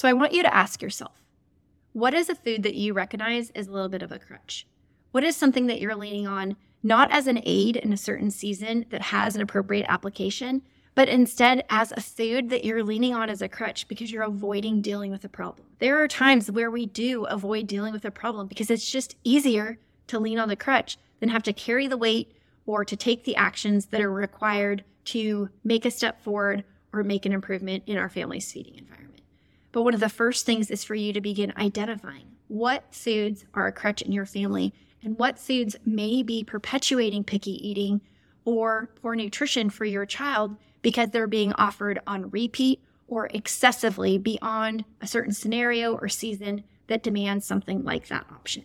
So I want you to ask yourself what is a food that you recognize as a little bit of a crutch? What is something that you're leaning on not as an aid in a certain season that has an appropriate application, but instead as a food that you're leaning on as a crutch because you're avoiding dealing with a problem. There are times where we do avoid dealing with a problem because it's just easier to lean on the crutch than have to carry the weight or to take the actions that are required to make a step forward or make an improvement in our family's feeding environment. But one of the first things is for you to begin identifying what foods are a crutch in your family and what foods may be perpetuating picky eating or poor nutrition for your child because they're being offered on repeat or excessively beyond a certain scenario or season that demands something like that option.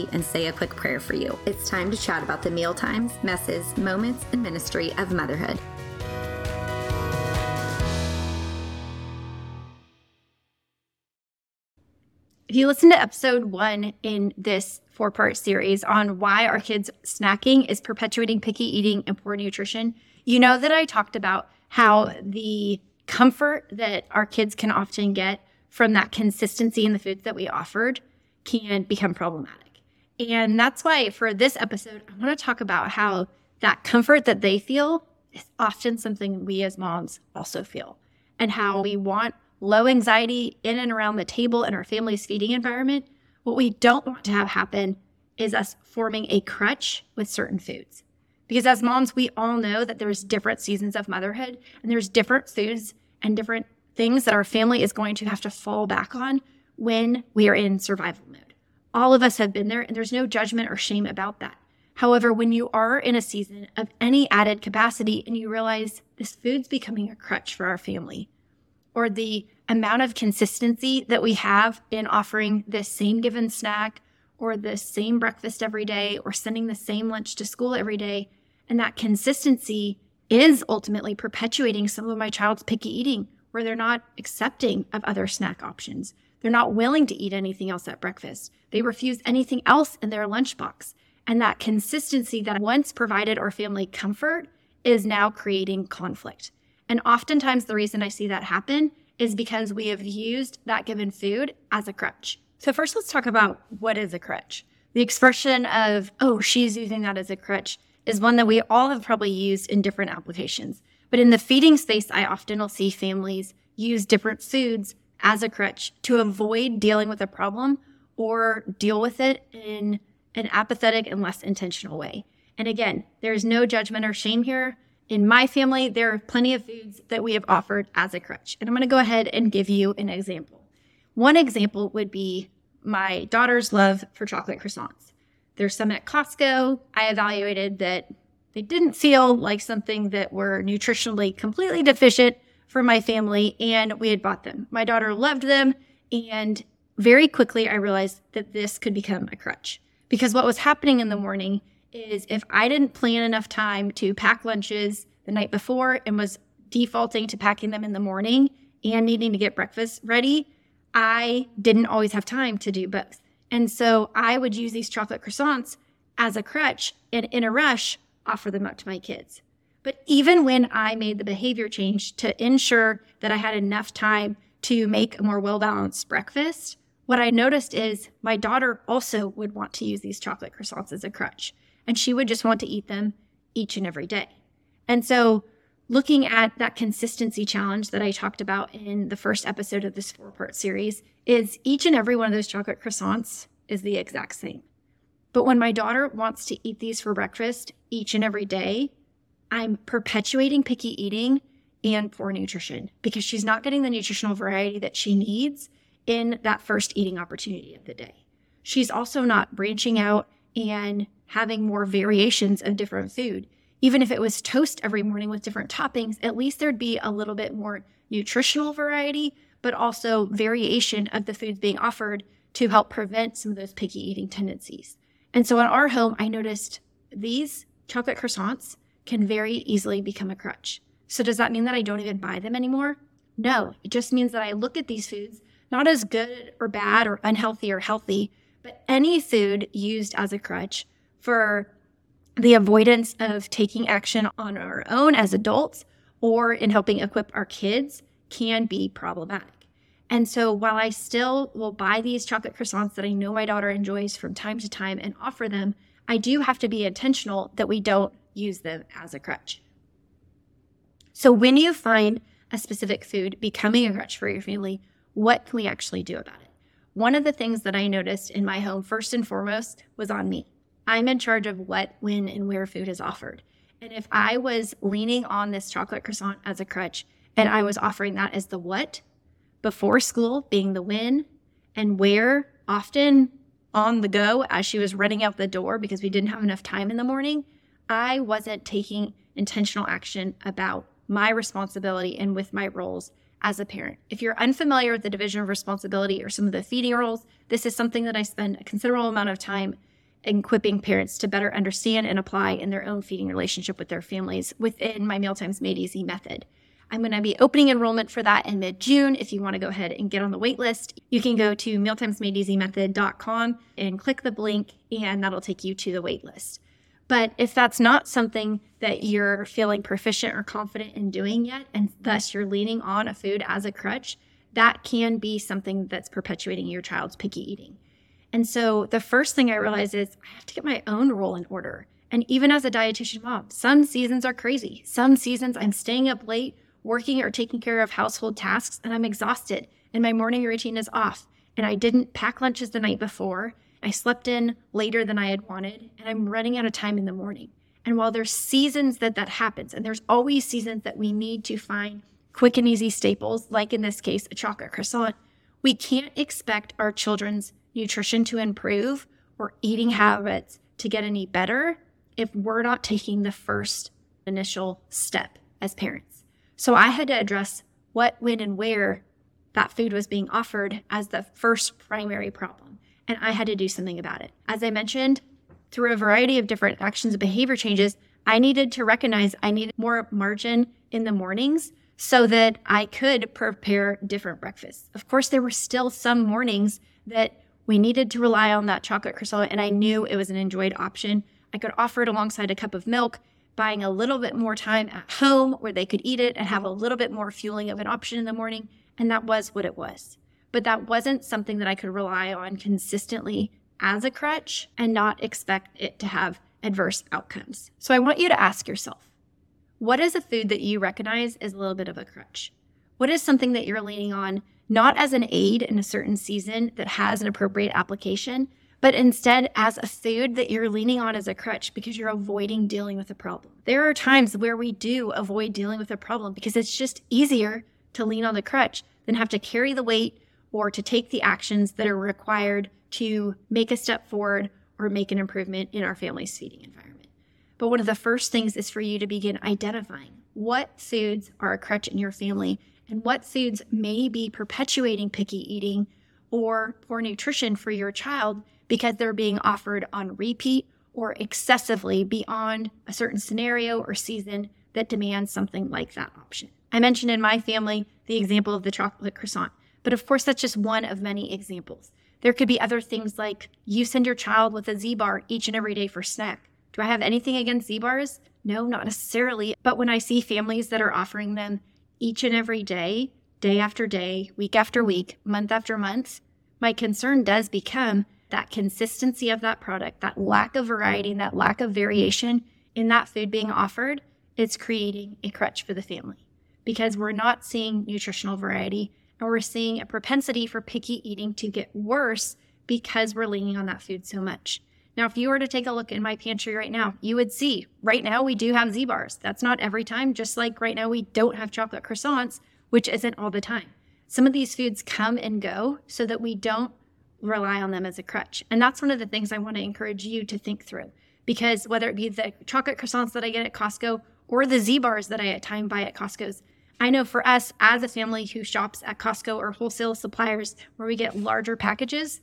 coffee and say a quick prayer for you. It's time to chat about the meal times, messes, moments, and ministry of motherhood. If you listen to episode one in this four part series on why our kids' snacking is perpetuating picky eating and poor nutrition, you know that I talked about how the comfort that our kids can often get from that consistency in the foods that we offered can become problematic. And that's why for this episode, I want to talk about how that comfort that they feel is often something we as moms also feel, and how we want low anxiety in and around the table in our family's feeding environment. What we don't want to have happen is us forming a crutch with certain foods. Because as moms, we all know that there's different seasons of motherhood and there's different foods and different things that our family is going to have to fall back on when we are in survival mode. All of us have been there, and there's no judgment or shame about that. However, when you are in a season of any added capacity and you realize this food's becoming a crutch for our family, or the amount of consistency that we have in offering this same given snack or the same breakfast every day or sending the same lunch to school every day, and that consistency is ultimately perpetuating some of my child's picky eating where they're not accepting of other snack options they're not willing to eat anything else at breakfast. They refuse anything else in their lunchbox. And that consistency that once provided our family comfort is now creating conflict. And oftentimes, the reason I see that happen is because we have used that given food as a crutch. So, first, let's talk about what is a crutch. The expression of, oh, she's using that as a crutch is one that we all have probably used in different applications. But in the feeding space, I often will see families use different foods as a crutch to avoid dealing with a problem or deal with it in an apathetic and less intentional way. And again, there's no judgment or shame here. In my family, there are plenty of foods that we have offered as a crutch. And I'm going to go ahead and give you an example. One example would be my daughter's love for chocolate croissants. There's some at Costco. I evaluated that they didn't feel like something that were nutritionally completely deficient, for my family and we had bought them. My daughter loved them and very quickly I realized that this could become a crutch because what was happening in the morning is if I didn't plan enough time to pack lunches the night before and was defaulting to packing them in the morning and needing to get breakfast ready, I didn't always have time to do both. And so I would use these chocolate croissants as a crutch and in a rush offer them up to my kids. But even when I made the behavior change to ensure that I had enough time to make a more well balanced breakfast, what I noticed is my daughter also would want to use these chocolate croissants as a crutch, and she would just want to eat them each and every day. And so, looking at that consistency challenge that I talked about in the first episode of this four part series, is each and every one of those chocolate croissants is the exact same. But when my daughter wants to eat these for breakfast each and every day, I'm perpetuating picky eating and poor nutrition because she's not getting the nutritional variety that she needs in that first eating opportunity of the day. She's also not branching out and having more variations of different food. even if it was toast every morning with different toppings, at least there'd be a little bit more nutritional variety, but also variation of the foods being offered to help prevent some of those picky eating tendencies. And so in our home, I noticed these chocolate croissants can very easily become a crutch. So does that mean that I don't even buy them anymore? No, it just means that I look at these foods not as good or bad or unhealthy or healthy, but any food used as a crutch for the avoidance of taking action on our own as adults or in helping equip our kids can be problematic. And so while I still will buy these chocolate croissants that I know my daughter enjoys from time to time and offer them, I do have to be intentional that we don't use them as a crutch. So when you find a specific food becoming a crutch for your family, what can we actually do about it? One of the things that I noticed in my home, first and foremost, was on me. I'm in charge of what, when, and where food is offered. And if I was leaning on this chocolate croissant as a crutch and I was offering that as the what, before school being the when, and where often on the go as she was running out the door because we didn't have enough time in the morning, I wasn't taking intentional action about my responsibility and with my roles as a parent. If you're unfamiliar with the division of responsibility or some of the feeding roles, this is something that I spend a considerable amount of time equipping parents to better understand and apply in their own feeding relationship with their families within my Mealtimes Made Easy method. I'm going to be opening enrollment for that in mid June. If you want to go ahead and get on the wait list, you can go to mealtimesmadeeasymethod.com and click the link, and that'll take you to the wait list. But if that's not something that you're feeling proficient or confident in doing yet, and thus you're leaning on a food as a crutch, that can be something that's perpetuating your child's picky eating. And so the first thing I realized is I have to get my own role in order. And even as a dietitian mom, some seasons are crazy. Some seasons I'm staying up late working or taking care of household tasks and I'm exhausted and my morning routine is off and I didn't pack lunches the night before. I slept in later than I had wanted and I'm running out of time in the morning. And while there's seasons that that happens and there's always seasons that we need to find quick and easy staples, like in this case, a chocolate croissant, we can't expect our children's nutrition to improve or eating habits to get any better if we're not taking the first initial step as parents. So I had to address what, when, and where that food was being offered as the first primary problem. And I had to do something about it. As I mentioned, through a variety of different actions and behavior changes, I needed to recognize I needed more margin in the mornings so that I could prepare different breakfasts. Of course, there were still some mornings that we needed to rely on that chocolate croissant, and I knew it was an enjoyed option. I could offer it alongside a cup of milk buying a little bit more time at home where they could eat it and have a little bit more fueling of an option in the morning. And that was what it was. But that wasn't something that I could rely on consistently as a crutch and not expect it to have adverse outcomes. So I want you to ask yourself what is a food that you recognize as a little bit of a crutch? What is something that you're leaning on, not as an aid in a certain season that has an appropriate application, but instead as a food that you're leaning on as a crutch because you're avoiding dealing with a problem. There are times where we do avoid dealing with a problem because it's just easier to lean on the crutch than have to carry the weight or to take the actions that are required to make a step forward or make an improvement in our family's feeding environment. But one of the first things is for you to begin identifying what foods are a crutch in your family and what foods may be perpetuating picky eating or poor nutrition for your child because they're being offered on repeat or excessively beyond a certain scenario or season that demands something like that option. I mentioned in my family the example of the chocolate croissant, but of course, that's just one of many examples. There could be other things like you send your child with a Z bar each and every day for snack. Do I have anything against Z bars? No, not necessarily. But when I see families that are offering them each and every day, day after day, week after week, month after month, my concern does become that consistency of that product, that lack of variety, and that lack of variation in that food being offered, it's creating a crutch for the family because we're not seeing nutritional variety and we're seeing a propensity for picky eating to get worse because we're leaning on that food so much. Now, if you were to take a look in my pantry right now, you would see right now we do have Z bars. That's not every time, just like right now we don't have chocolate croissants, which isn't all the time. Some of these foods come and go so that we don't rely on them as a crutch. And that's one of the things I want to encourage you to think through because whether it be the chocolate croissants that I get at Costco or the Z bars that I at time buy at Costco's, I know for us as a family who shops at Costco or wholesale suppliers where we get larger packages,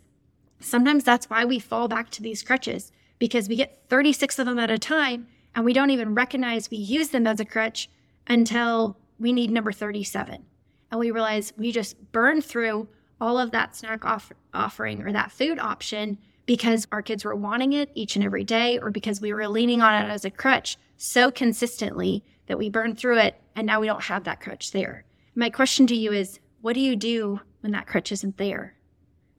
sometimes that's why we fall back to these crutches because we get 36 of them at a time and we don't even recognize we use them as a crutch until we need number 37. And we realize we just burned through all of that snack off- offering or that food option because our kids were wanting it each and every day or because we were leaning on it as a crutch so consistently that we burn through it and now we don't have that crutch there. My question to you is what do you do when that crutch isn't there?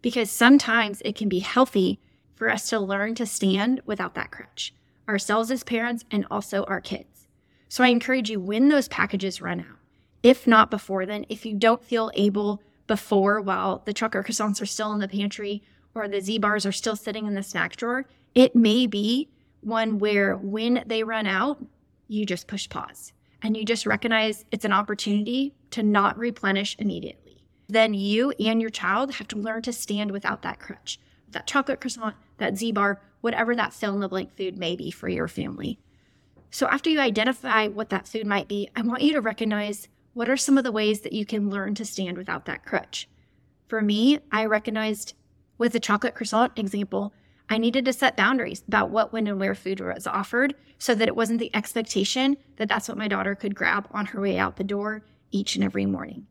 Because sometimes it can be healthy for us to learn to stand without that crutch, ourselves as parents and also our kids. So I encourage you when those packages run out, if not before then, if you don't feel able before while the chocolate croissants are still in the pantry or the Z bars are still sitting in the snack drawer, it may be one where when they run out, you just push pause and you just recognize it's an opportunity to not replenish immediately. Then you and your child have to learn to stand without that crutch, that chocolate croissant, that Z bar, whatever that fill in the blank food may be for your family. So after you identify what that food might be, I want you to recognize what are some of the ways that you can learn to stand without that crutch. For me, I recognized with the chocolate croissant example, I needed to set boundaries about what, when, and where food was offered so that it wasn't the expectation that that's what my daughter could grab on her way out the door each and every morning.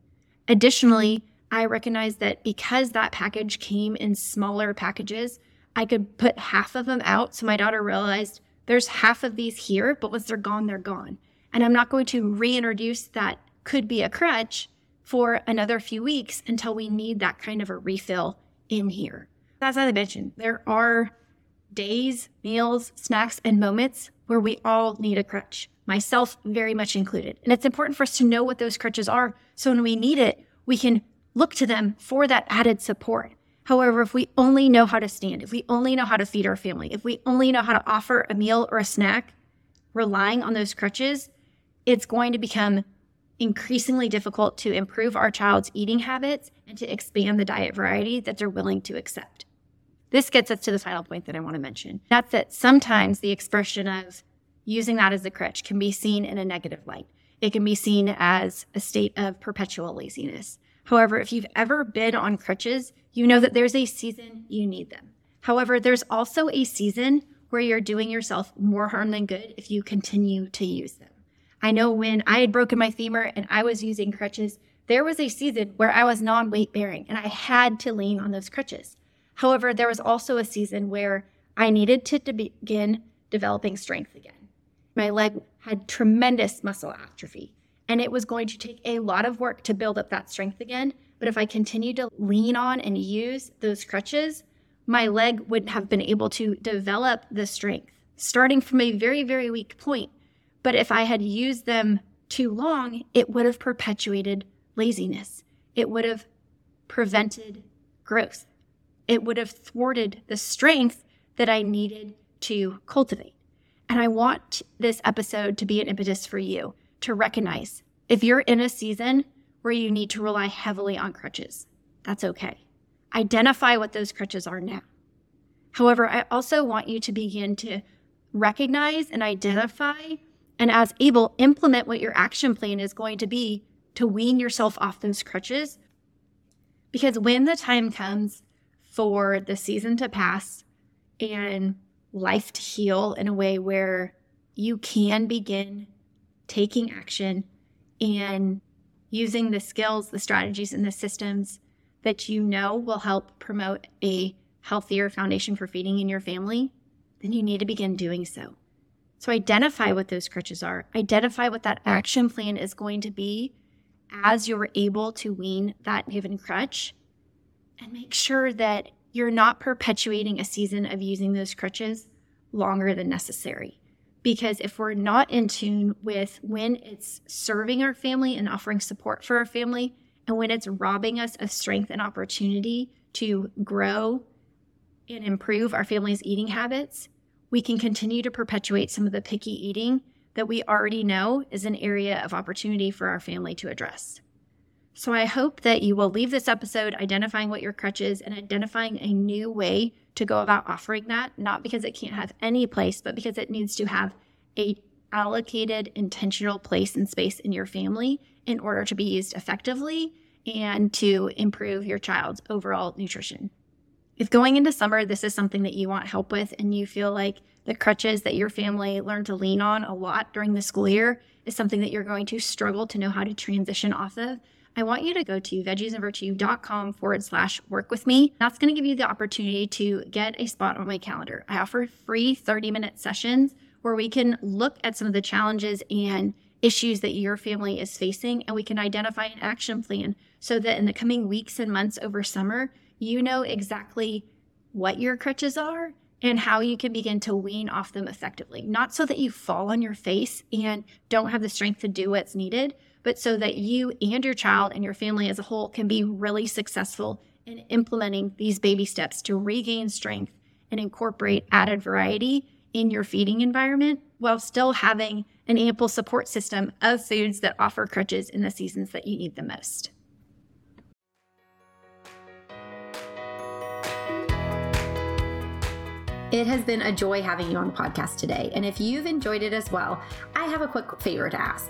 Additionally, I recognized that because that package came in smaller packages, I could put half of them out so my daughter realized there's half of these here, but once they're gone, they're gone. And I'm not going to reintroduce that could be a crutch for another few weeks until we need that kind of a refill in here. As I mentioned, there are days, meals, snacks, and moments where we all need a crutch, myself very much included. And it's important for us to know what those crutches are so when we need it, we can look to them for that added support. However, if we only know how to stand, if we only know how to feed our family, if we only know how to offer a meal or a snack, relying on those crutches, it's going to become increasingly difficult to improve our child's eating habits and to expand the diet variety that they're willing to accept. This gets us to the final point that I want to mention. That's that sometimes the expression of using that as a crutch can be seen in a negative light. It can be seen as a state of perpetual laziness. However, if you've ever been on crutches, you know that there's a season you need them. However, there's also a season where you're doing yourself more harm than good if you continue to use them. I know when I had broken my femur and I was using crutches, there was a season where I was non weight bearing and I had to lean on those crutches. However, there was also a season where I needed to, begin developing strength again. My leg had tremendous muscle atrophy, and it was going to take a lot of work to build up that strength again. But if I continued to lean on and use those crutches, my leg would have been able to develop the strength, starting from a very, very weak point but if I had used them too long, it would have perpetuated laziness. It would have prevented growth. It would have thwarted the strength that I needed to cultivate. And I want this episode to be an impetus for you to recognize if you're in a season where you need to rely heavily on crutches, that's okay. Identify what those crutches are now. However, I also want you to begin to recognize and identify and as able, implement what your action plan is going to be to wean yourself off those crutches. Because when the time comes for the season to pass and life to heal in a way where you can begin taking action and using the skills, the strategies, and the systems that you know will help promote a healthier foundation for feeding in your family, then you need to begin doing so. So identify what those crutches are, identify what that action plan is going to be as you're able to wean that given crutch, and make sure that you're not perpetuating a season of using those crutches longer than necessary. Because if we're not in tune with when it's serving our family and offering support for our family, and when it's robbing us of strength and opportunity to grow and improve our family's eating habits, we can continue to perpetuate some of the picky eating that we already know is an area of opportunity for our family to address. So I hope that you will leave this episode identifying what your crutch is and identifying a new way to go about offering that, not because it can't have any place, but because it needs to have a allocated intentional place and space in your family in order to be used effectively and to improve your child's overall nutrition. If going into summer, this is something that you want help with and you feel like the crutches that your family learned to lean on a lot during the school year is something that you're going to struggle to know how to transition off of, I want you to go to veggiesandvirtue.com forward slash work with me. That's going to give you the opportunity to get a spot on my calendar. I offer free 30 minute sessions where we can look at some of the challenges and issues that your family is facing, and we can identify an action plan so that in the coming weeks and months over summer, you know exactly what your crutches are and how you can begin to wean off them effectively. Not so that you fall on your face and don't have the strength to do what's needed, but so that you and your child and your family as a whole can be really successful in implementing these baby steps to regain strength and incorporate added variety in your feeding environment while still having an ample support system of foods that offer crutches in the seasons that you need the most. It has been a joy having you on the podcast today. And if you've enjoyed it as well, I have a quick favor to ask.